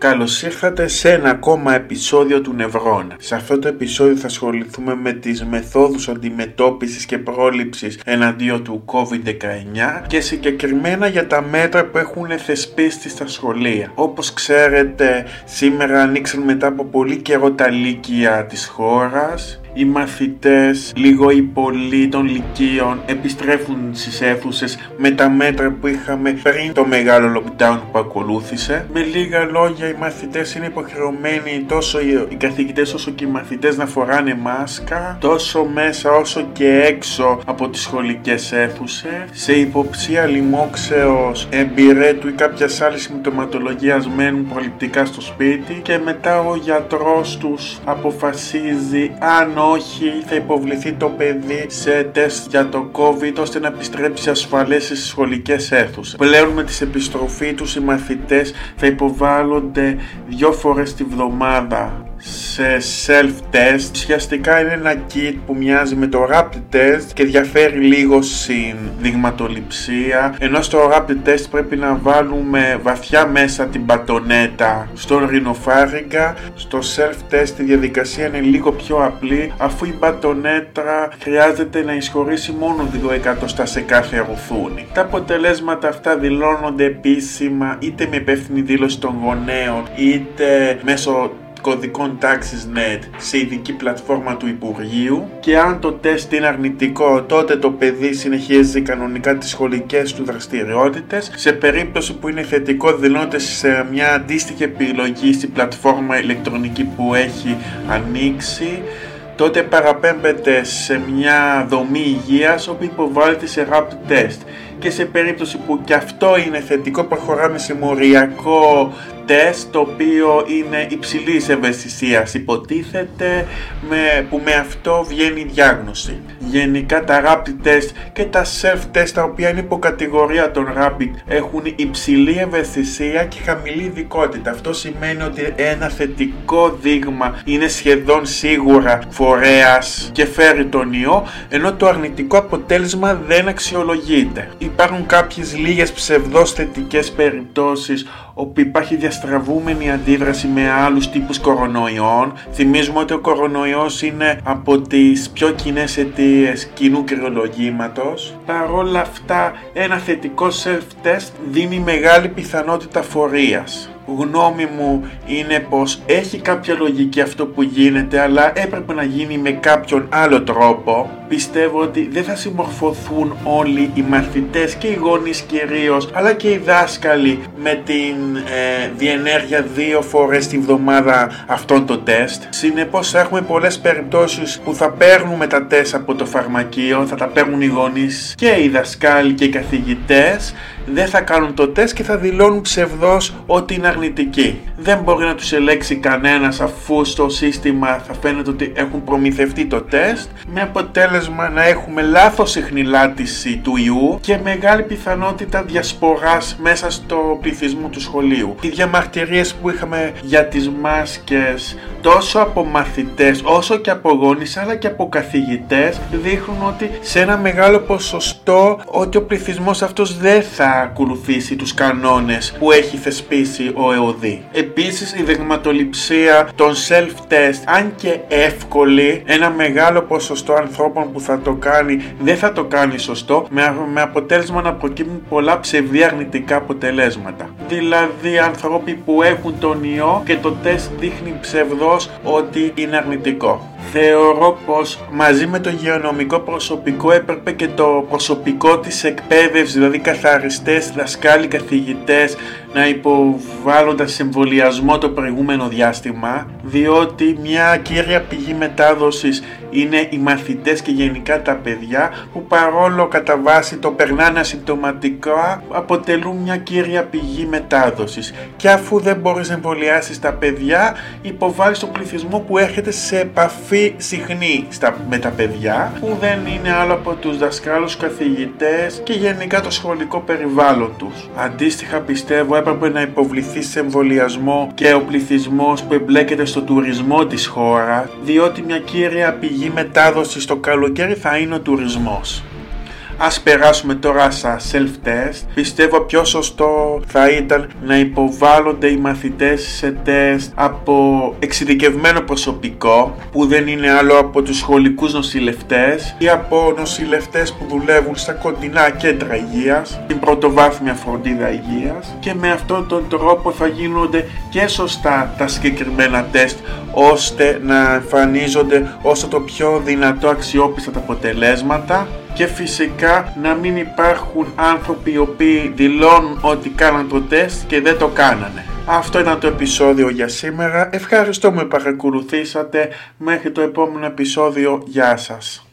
Καλώς ήρθατε σε ένα ακόμα επεισόδιο του Νευρώνα. Σε αυτό το επεισόδιο θα ασχοληθούμε με τις μεθόδους αντιμετώπισης και πρόληψης εναντίον του COVID-19 και συγκεκριμένα για τα μέτρα που έχουν θεσπίσει στα σχολεία. Όπως ξέρετε, σήμερα ανοίξαν μετά από πολύ καιρό τα λύκεια της χώρας οι μαθητές, λίγο οι πολλοί των λυκείων επιστρέφουν στις αίθουσες με τα μέτρα που είχαμε πριν το μεγάλο lockdown που ακολούθησε. Με λίγα λόγια οι μαθητές είναι υποχρεωμένοι τόσο οι καθηγητές όσο και οι μαθητές να φοράνε μάσκα τόσο μέσα όσο και έξω από τις σχολικές αίθουσες σε υποψία λοιμόξεως, εμπειρέτου ή κάποιας άλλης συμπτωματολογίας μένουν προληπτικά στο σπίτι και μετά ο γιατρός τους αποφασίζει αν όχι θα υποβληθεί το παιδί σε τεστ για το COVID ώστε να επιστρέψει ασφαλές στις σχολικές αίθουσες. Πλέον με τις επιστροφή τους οι μαθητές θα υποβάλλονται δύο φορές τη βδομάδα σε self-test. Ουσιαστικά είναι ένα kit που μοιάζει με το rapid test και διαφέρει λίγο στην δειγματοληψία. Ενώ στο rapid test πρέπει να βάλουμε βαθιά μέσα την πατονέτα στον ρινοφάριγγα. Στο self-test η διαδικασία είναι λίγο πιο απλή αφού η πατονέτρα χρειάζεται να εισχωρήσει μόνο 2 εκατοστά σε κάθε ρουθούνη. Τα αποτελέσματα αυτά δηλώνονται επίσημα είτε με υπεύθυνη δήλωση των γονέων είτε μέσω κωδικών τάξης NET σε ειδική πλατφόρμα του Υπουργείου και αν το τεστ είναι αρνητικό τότε το παιδί συνεχίζει κανονικά τις σχολικές του δραστηριότητες. Σε περίπτωση που είναι θετικό δηλώνεται σε μια αντίστοιχη επιλογή στην πλατφόρμα ηλεκτρονική που έχει ανοίξει. Τότε παραπέμπεται σε μια δομή υγείας όπου υποβάλλεται σε rapid test και σε περίπτωση που και αυτό είναι θετικό προχωράμε σε μοριακό τεστ το οποίο είναι υψηλής ευαισθησίας υποτίθεται με, που με αυτό βγαίνει η διάγνωση. Γενικά τα rapid test και τα self test τα οποία είναι υποκατηγορία των rapid έχουν υψηλή ευαισθησία και χαμηλή ειδικότητα. Αυτό σημαίνει ότι ένα θετικό δείγμα είναι σχεδόν σίγουρα φορέας και φέρει τον ιό ενώ το αρνητικό αποτέλεσμα δεν αξιολογείται. Υπάρχουν κάποιες λίγες ψευδός θετικές περιπτώσεις όπου υπάρχει διαστραβούμενη αντίδραση με άλλους τύπους κορονοϊών. Θυμίζουμε ότι ο κορονοϊός είναι από τις πιο κοινές αιτίες κοινού κρυολογήματος. Παρ' όλα αυτά, ένα θετικό self-test δίνει μεγάλη πιθανότητα φορείας γνώμη μου είναι πως έχει κάποια λογική αυτό που γίνεται αλλά έπρεπε να γίνει με κάποιον άλλο τρόπο. Πιστεύω ότι δεν θα συμμορφωθούν όλοι οι μαθητές και οι γονείς κυρίως αλλά και οι δάσκαλοι με την ε, διενέργεια δύο φορές τη βδομάδα αυτών το τεστ. Συνεπώς θα έχουμε πολλές περιπτώσεις που θα παίρνουμε τα τεστ από το φαρμακείο, θα τα παίρνουν οι γονείς και οι δασκάλοι και οι καθηγητές δεν θα κάνουν το τεστ και θα δηλώνουν ψευδός ότι είναι αρνητικοί. Δεν μπορεί να τους ελέξει κανένας αφού στο σύστημα θα φαίνεται ότι έχουν προμηθευτεί το τεστ με αποτέλεσμα να έχουμε λάθος εχνηλάτηση του ιού και μεγάλη πιθανότητα διασποράς μέσα στο πληθυσμό του σχολείου. Οι διαμαρτυρίες που είχαμε για τις μάσκες τόσο από μαθητές όσο και από γονείς αλλά και από καθηγητές δείχνουν ότι σε ένα μεγάλο ποσοστό ότι ο πληθυσμός αυτός δεν θα ακολουθήσει τους κανόνες που έχει θεσπίσει ο ΕΟΔΗ. Επίσης η δειγματοληψία των self-test αν και εύκολη ένα μεγάλο ποσοστό ανθρώπων που θα το κάνει δεν θα το κάνει σωστό με, με αποτέλεσμα να προκύπτουν πολλά ψευδή αρνητικά αποτελέσματα. Δηλαδή ανθρώποι που έχουν τον ιό και το τεστ δείχνει ψευδός ότι είναι αρνητικό θεωρώ πως μαζί με το γεωνομικό προσωπικό έπρεπε και το προσωπικό της εκπαίδευσης, δηλαδή καθαριστές, δασκάλοι, καθηγητές, να υποβάλλονται σε εμβολιασμό το προηγούμενο διάστημα, διότι μια κύρια πηγή μετάδοσης είναι οι μαθητές και γενικά τα παιδιά που παρόλο κατά βάση το περνάνε ασυμπτωματικά αποτελούν μια κύρια πηγή μετάδοσης και αφού δεν μπορείς να εμβολιάσεις τα παιδιά υποβάλλεις τον πληθυσμό που έρχεται σε επαφή συχνή στα, με τα παιδιά που δεν είναι άλλο από τους δασκάλους, καθηγητές και γενικά το σχολικό περιβάλλον τους. Αντίστοιχα πιστεύω έπρεπε να υποβληθεί σε εμβολιασμό και ο πληθυσμός που εμπλέκεται στο τουρισμό της χώρας διότι μια κύρια πηγή μετάδοση στο καλοκαίρι θα είναι ο τουρισμός. Ας περάσουμε τώρα στα self-test. Πιστεύω πιο σωστό θα ήταν να υποβάλλονται οι μαθητές σε τεστ από εξειδικευμένο προσωπικό που δεν είναι άλλο από τους σχολικούς νοσηλευτές ή από νοσηλευτές που δουλεύουν στα κοντινά κέντρα υγείας, την πρωτοβάθμια φροντίδα υγείας και με αυτόν τον τρόπο θα γίνονται και σωστά τα συγκεκριμένα τεστ ώστε να εμφανίζονται όσο το πιο δυνατό αξιόπιστα τα αποτελέσματα και φυσικά να μην υπάρχουν άνθρωποι οι οποίοι δηλώνουν ότι κάναν το τεστ και δεν το κάνανε. Αυτό ήταν το επεισόδιο για σήμερα. Ευχαριστώ που με παρακολουθήσατε. Μέχρι το επόμενο επεισόδιο. Γεια σας.